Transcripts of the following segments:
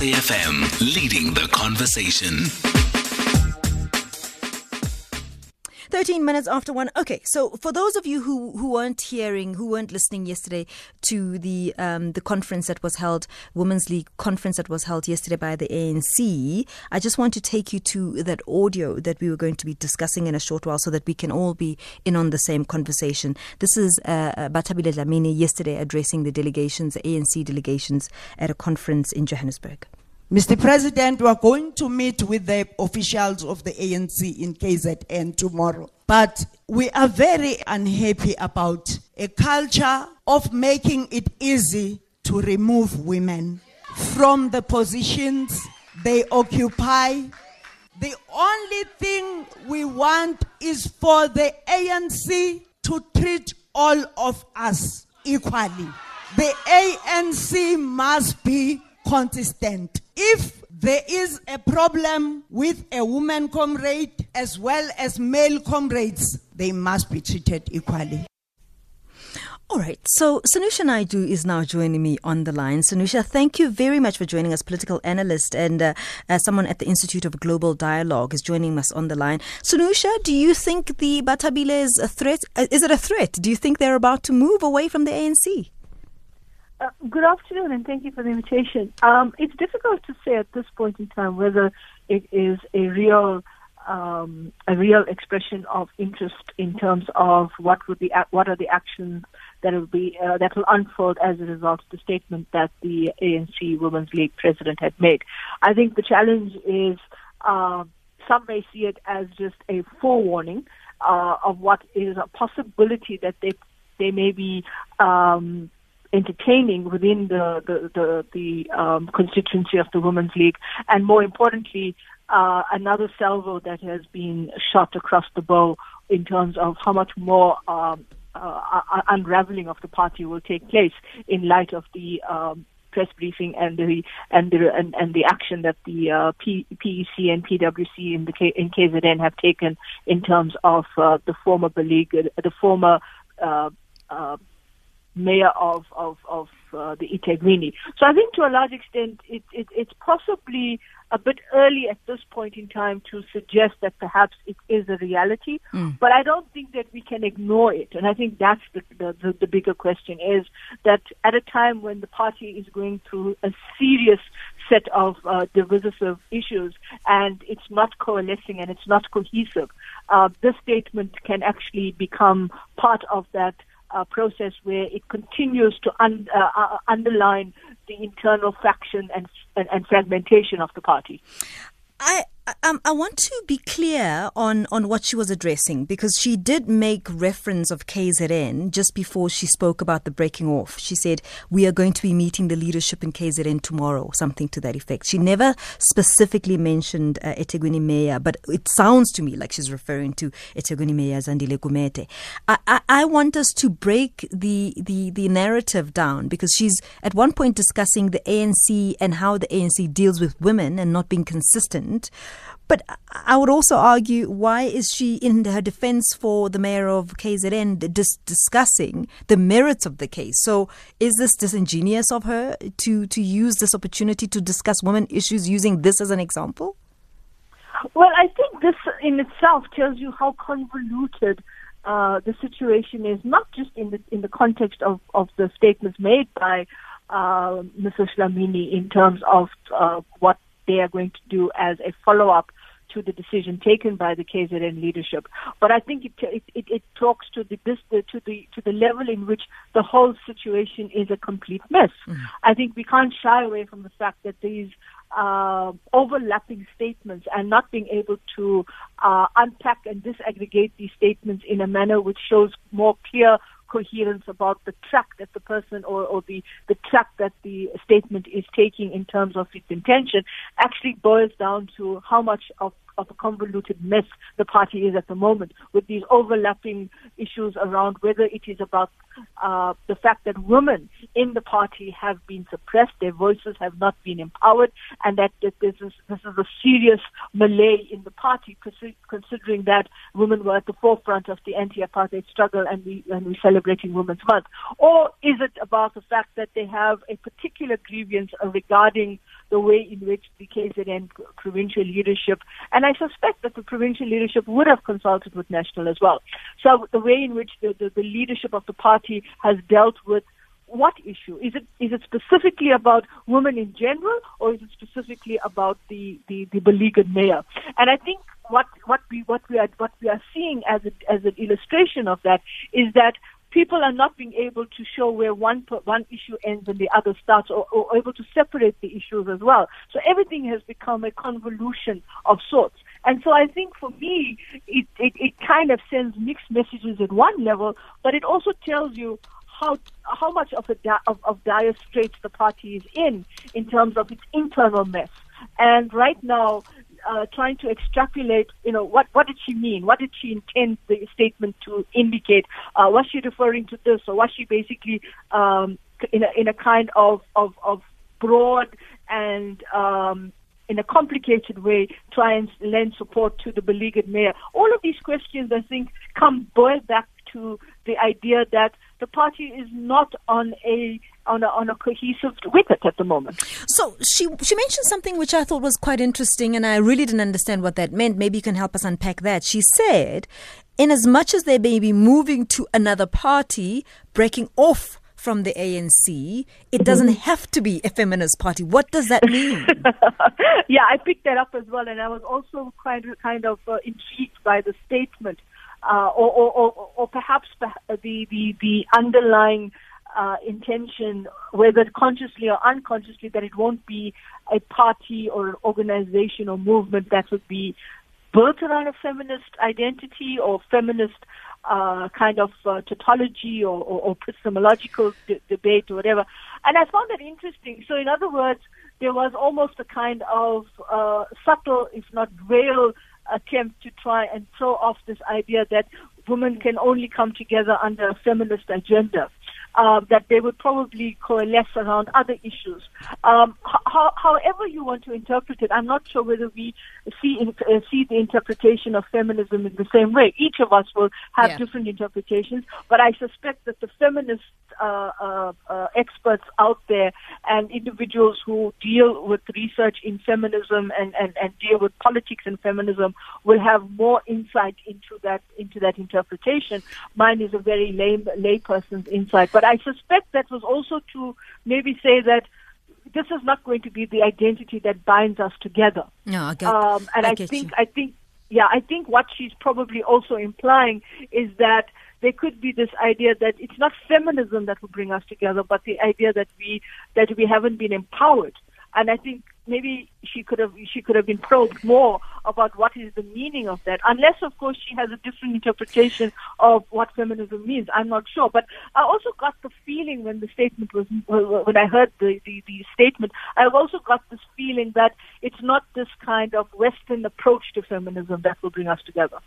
SAFM, leading the conversation. 13 minutes after one. Okay, so for those of you who, who weren't hearing, who weren't listening yesterday to the um, the conference that was held, Women's League conference that was held yesterday by the ANC, I just want to take you to that audio that we were going to be discussing in a short while so that we can all be in on the same conversation. This is uh, uh Bathabile Dlamini yesterday addressing the delegations, the ANC delegations at a conference in Johannesburg. Mr. President, we are going to meet with the officials of the ANC in KZN tomorrow. But we are very unhappy about a culture of making it easy to remove women from the positions they occupy. The only thing we want is for the ANC to treat all of us equally. The ANC must be consistent. If there is a problem with a woman comrade as well as male comrades, they must be treated equally. All right. So Sanusha Naidu is now joining me on the line. Sanusha, thank you very much for joining us, political analyst and uh, uh, someone at the Institute of Global Dialogue is joining us on the line. Sanusha, do you think the Bathabile is a threat? Uh, is it a threat? Do you think they're about to move away from the ANC? Uh, good afternoon, and thank you for the invitation. Um, it's difficult to say at this point in time whether it is a real um, a real expression of interest in terms of what would be what are the actions that will be uh, that will unfold as a result of the statement that the ANC Women's League president had made. I think the challenge is uh, some may see it as just a forewarning uh, of what is a possibility that they they may be um, entertaining within the the the, the um, constituency of the Women's League, and more importantly, uh, another salvo that has been shot across the bow in terms of how much more um, uh, unraveling of the party will take place in light of the um, press briefing and the and the and, and the action that the uh, P, PEC and PWC in the K, in KZN have taken in terms of uh, the former beleaguered, the former uh, uh, mayor of of, of uh, the eThekwini. So I think to a large extent it, it, it's possibly a bit early at this point in time to suggest that perhaps it is a reality, mm. but I don't think that we can ignore it. And I think that's the, the, the, the bigger question is that at a time when the party is going through a serious set of uh, divisive issues and it's not coalescing and it's not cohesive, uh, this statement can actually become part of that uh, process where it continues to un, uh, uh, underline the internal faction and, and, and fragmentation of the party. I um, I want to be clear on, on what she was addressing because she did make reference of KZN just before she spoke about the breaking off. She said, We are going to be meeting the leadership in KZN tomorrow, something to that effect. She never specifically mentioned uh, eThekwini Mayor, but it sounds to me like she's referring to eThekwini Mayor Zandile Gumede. I, I, I want us to break the, the, the narrative down because she's at one point discussing the ANC and how the ANC deals with women and not being consistent. But I would also argue why is she in her defense for the mayor of KZN dis- discussing the merits of the case? So is this disingenuous of her to, to use this opportunity to discuss women issues using this as an example? Well, I think this in itself tells you how convoluted uh, the situation is, not just in the in the context of, of the statements made by uh, Mrs. Dlamini in terms of uh, what they are going to do as a follow up to the decision taken by the KZN leadership. But I think it it, it, it talks to the this the, to the to the level in which the whole situation is a complete mess. Mm-hmm. I think we can't shy away from the fact that these uh, overlapping statements and not being able to uh, unpack and disaggregate these statements in a manner which shows more clear coherence about the track that the person or, or the, the track that the statement is taking in terms of its intention actually boils down to how much of of a convoluted mess the party is at the moment, with these overlapping issues around whether it is about uh, the fact that women in the party have been suppressed, their voices have not been empowered, and that, that this is this is a serious melee in the party, considering that women were at the forefront of the anti-apartheid struggle, and we and we celebrating Women's Month, or is it about the fact that they have a particular grievance regarding the way in which the KZN provincial leadership, and I suspect that the provincial leadership would have consulted with national as well. So the way in which the, the, the leadership of the party has dealt with what issue? Is it is it specifically about women in general, or is it specifically about the the, the beleaguered mayor? And I think what what we what we are what we are seeing as a, as an illustration of that is that people are not being able to show where one one issue ends and the other starts, or, or able to separate the issues as well. So everything has become a convolution of sorts. And so I think for me, it, it, it kind of sends mixed messages at one level, but it also tells you how how much of a di- of, of dire straits the party is in in terms of its internal mess. And right now, uh, trying to extrapolate, you know, what what did she mean? What did she intend the statement to indicate? Uh, was she referring to this, or was she basically um, in a in a kind of of, of broad and um, in a complicated way try and lend support to the beleaguered mayor. All of these questions, I think, come boil back to the idea that the party is not on a on a, on a cohesive wicket at the moment. So she she mentioned something which I thought was quite interesting, and I really didn't understand what that meant. Maybe you can help us unpack that. She said, in as much as they may be moving to another party, breaking off from the ANC, it doesn't mm-hmm. have to be a feminist party. What does that mean? yeah, I picked that up as well, and I was also kind of, kind of uh, intrigued by the statement uh, or, or, or, or, perhaps the, the, the underlying uh, intention, whether consciously or unconsciously, that it won't be a party or an organization or movement that would be built around a feminist identity or feminist uh, kind of uh, tautology or, or, or epistemological debate or whatever. And I found that interesting. So, in other words, there was almost a kind of uh, subtle, if not real, attempt to try and throw off this idea that women can only come together under a feminist agenda. Uh, that they would probably coalesce around other issues. Um, ho- however you want to interpret it, I'm not sure whether we see in, uh, see the interpretation of feminism in the same way. Each of us will have yeah. different interpretations, but I suspect that the feminist uh, uh, uh, experts out there and individuals who deal with research in feminism and, and, and deal with politics and feminism will have more insight into that into that interpretation. Mine is a very lame layperson's insight, but I suspect that was also to maybe say that this is not going to be the identity that binds us together. No, I get, um, and I, I think you. I think yeah, I think what she's probably also implying is that there could be this idea that it's not feminism that will bring us together, but the idea that we that we haven't been empowered. And I think maybe she could have she could have been probed more about what is the meaning of that. Unless, of course, she has a different interpretation of what feminism means. I'm not sure. But I also got the feeling when the statement was uh, when I heard the, the, the statement, I also got this feeling that it's not this kind of Western approach to feminism that will bring us together.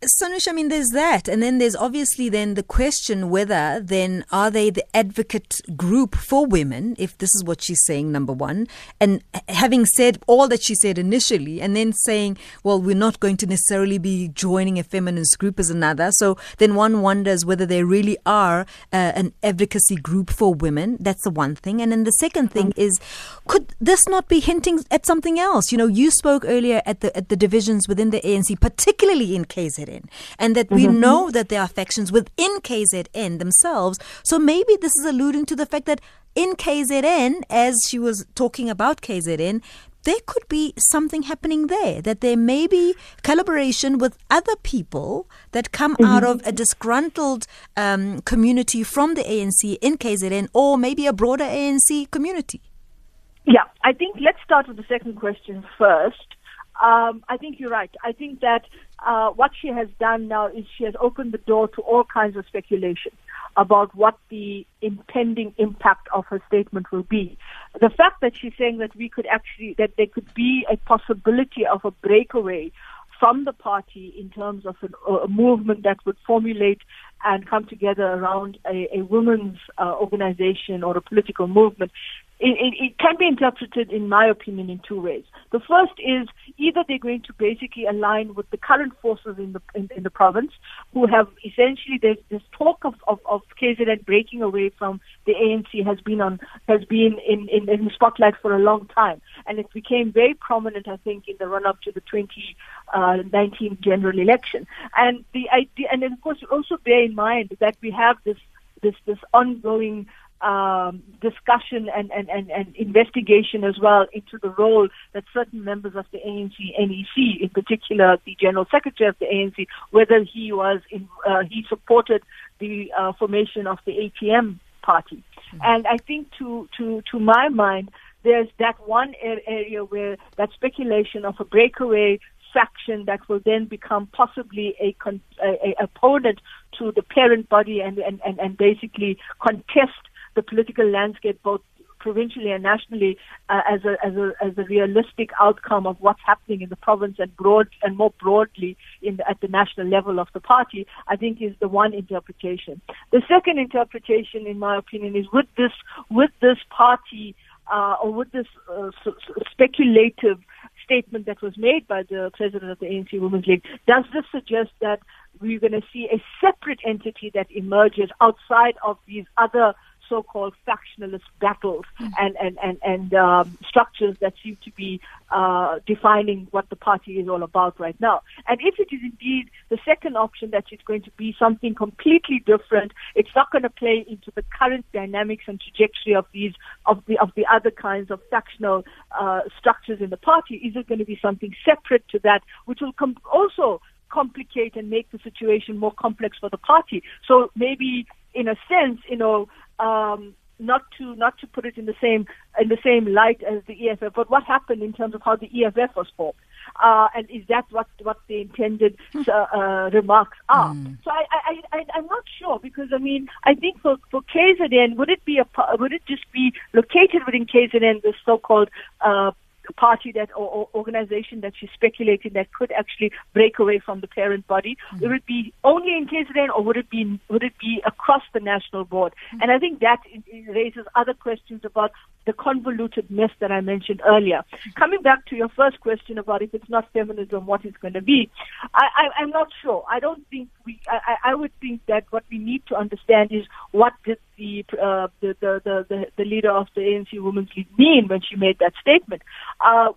Sanush, I mean, there's that. And then there's obviously then the question whether then are they the advocate group for women, if this is what she's saying, number one. And having said all that she said initially, and then saying, well, we're not going to necessarily be joining a feminist group as another. So then one wonders whether they really are uh, an advocacy group for women. That's the one thing. And then the second thing is, could this not be hinting at something else? You know, you spoke earlier at the, at the divisions within the ANC, particularly in case KZN, and that we mm-hmm. know that there are factions within KZN themselves. So maybe this is alluding to the fact that in KZN, as she was talking about KZN, there could be something happening there, that there may be collaboration with other people that come mm-hmm. out of a disgruntled um, community from the ANC in KZN or maybe a broader ANC community. Yeah, I think let's start with the second question first. Um, I think you're right. I think that uh, what she has done now is she has opened the door to all kinds of speculation about what the impending impact of her statement will be. The fact that she's saying that we could actually, that there could be a possibility of a breakaway from the party in terms of an, a movement that would formulate and come together around a, a women's uh, organization or a political movement it, it, it, can be interpreted, in my opinion, in two ways. The first is either they're going to basically align with the current forces in the in, in the province, who have essentially there's this talk of, of, of KZN breaking away from the ANC has been on has been in, in, in the spotlight for a long time, and it became very prominent, I think, in the run up to the 2019 uh, general election. And the idea, and of course, also bear in mind that we have this this this ongoing um, discussion and, and, and, and investigation as well into the role that certain members of the ANC NEC, in particular the General Secretary of the ANC, whether he was in, uh, he supported the uh, formation of the ATM party. Mm-hmm. And I think to, to, to my mind, there's that one area where that speculation of a breakaway faction that will then become possibly a, con- a, a opponent to the parent body and, and, and, and basically contest the political landscape, both provincially and nationally, uh, as a as a as a realistic outcome of what's happening in the province and broad and more broadly in the, at the national level of the party, I think is the one interpretation. The second interpretation, in my opinion, is with this with this party uh, or with this uh, speculative statement that was made by the president of the ANC Women's League, does this suggest that we're going to see a separate entity that emerges outside of these other so-called factionalist battles mm. and and and, and um, structures that seem to be uh, defining what the party is all about right now. And if it is indeed the second option that it's going to be something completely different, it's not going to play into the current dynamics and trajectory of these of the of the other kinds of factional uh, structures in the party. Is it going to be something separate to that, which will com- also complicate and make the situation more complex for the party. So maybe in a sense, you know, um, not to not to put it in the same in the same light as the EFF, but what happened in terms of how the EFF was formed, uh, and is that what what the intended uh, uh, remarks are? Mm. So I, I I I'm not sure because I mean I think for for KZN would it be a would it just be located within KZN the so-called uh, party that or, or, organization that she's speculating that could actually break away from the parent body? Mm-hmm. Would it be only in KZN or would it be would it be across the national board? Mm-hmm. And I think that raises other questions about the convoluted mess that I mentioned earlier. Coming back to your first question about if it's not feminism, what it's going to be, I, I, am not sure. I don't think we. I, I would think that what we need to understand is what did the, uh, the, the, the, the leader of the ANC Women's League mean when she made that statement. Uh,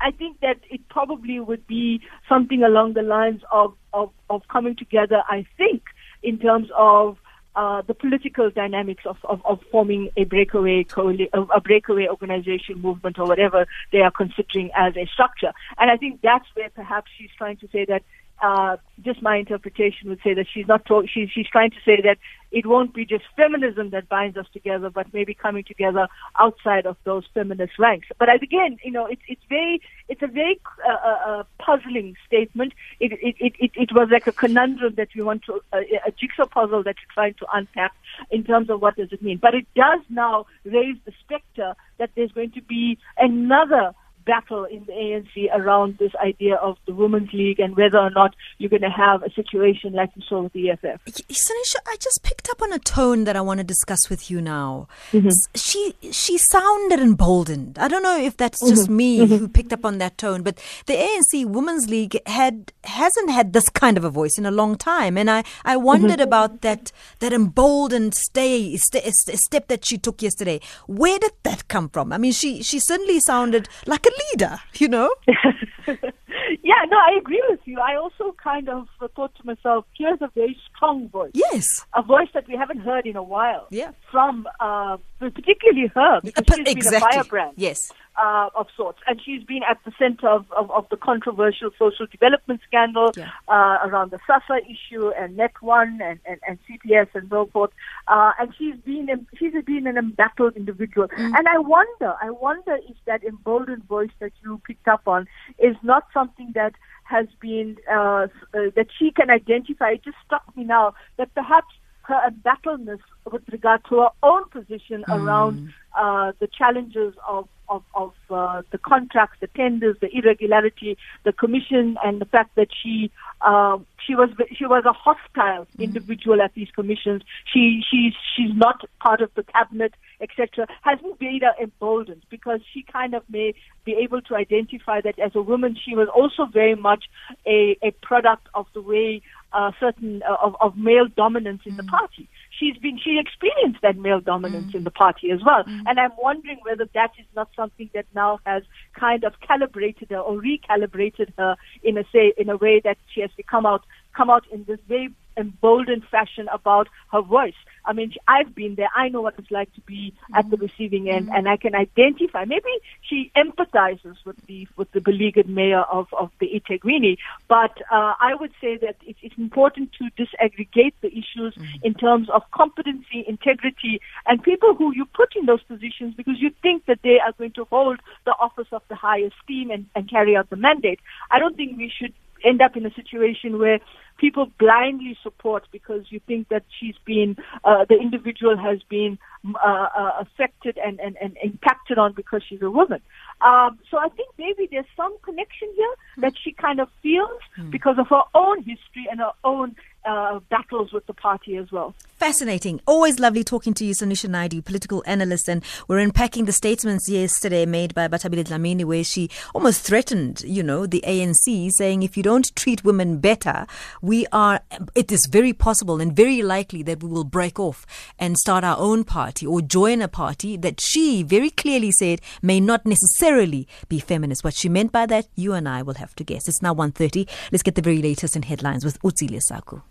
I think that it probably would be something along the lines of, of, of coming together, I think, in terms of uh, the political dynamics of, of, of forming a breakaway a breakaway organization movement or whatever they are considering as a structure. And I think that's where perhaps she's trying to say that uh, just my interpretation would say that she's not talk- she's she's trying to say that it won't be just feminism that binds us together, but maybe coming together outside of those feminist ranks. But again, you know, it's it's very it's a very uh, uh, uh puzzling statement. It, it it, it it was like a conundrum that we want to uh, a jigsaw puzzle that you're trying to unpack in terms of what does it mean. But it does now raise the specter that there's going to be another battle in the ANC around this idea of the Women's League and whether or not you're going to have a situation like you saw with the EFF. Sanisha, I just picked up on a tone that I want to discuss with you now. Mm-hmm. She she sounded emboldened. I don't know if that's just mm-hmm. me mm-hmm. who picked up on that tone, but the ANC Women's League had hasn't had this kind of a voice in a long time, and I I wondered mm-hmm. about that that emboldened stay st- step that she took yesterday. Where did that come from? I mean, she she certainly sounded like a leader, you know? yeah, no, I agree with you. I also kind of thought to myself, here's a very strong voice. Yes. A voice that we haven't heard in a while. Yeah. From, uh, particularly her, because she's exactly. been a firebrand. Yes uh, of sorts. And she's been at the center of, of, of the controversial social development scandal yeah. uh, around the SASSA issue and Net1 and, and, and CPS and so forth. Uh, and she's been she's been an embattled individual. Mm. And I wonder, I wonder if that emboldened voice that you picked up on is not something that has been uh, uh, that she can identify. It just struck me now that perhaps her embattledness with regard to her own position mm. around uh, the challenges of of, of uh, the contracts, the tenders, the irregularity, the commission, and the fact that she uh, she was she was a hostile individual at these commissions. She she's she's not part of the cabinet, etc. Hasn't made her emboldened because she kind of may be able to identify that as a woman she was also very much a a product of the way uh, certain uh, of, of male dominance in the party she's been she experienced that male dominance mm. in the party as well. Mm. And I'm wondering whether that is not something that now has kind of calibrated her or recalibrated her in a say in a way that she has to come out come out in this very emboldened fashion about her voice. I mean, I've been there. I know what it's like to be at the mm. receiving end, mm. and I can identify. Maybe she empathizes with the with the beleaguered mayor of of the eThekwini, but uh, I would say that it's, it's important to disaggregate the issues mm. in terms of competency, integrity, and people who you put in those positions because you think that they are going to hold the office of the highest esteem and, and carry out the mandate. I don't think we should end up in a situation where people blindly support because you think that she's been, uh, the individual has been uh, uh, affected and, and, and impacted on because she's a woman. Um, so I think maybe there's some connection here that she kind of feels mm. because of her own history and her own uh, battles with the party as well. Fascinating. Always lovely talking to you, Sanusha Naidu, political analyst. And we're unpacking the statements yesterday made by Bathabile Dlamini, where she almost threatened, you know, the ANC, saying if you don't treat women better, we are, it is very possible and very likely that we will break off and start our own party or join a party that she very clearly said may not necessarily be feminist. What she meant by that, you and I will have to guess. It's now 1.30. Let's get the very latest in headlines with Utsile Saku.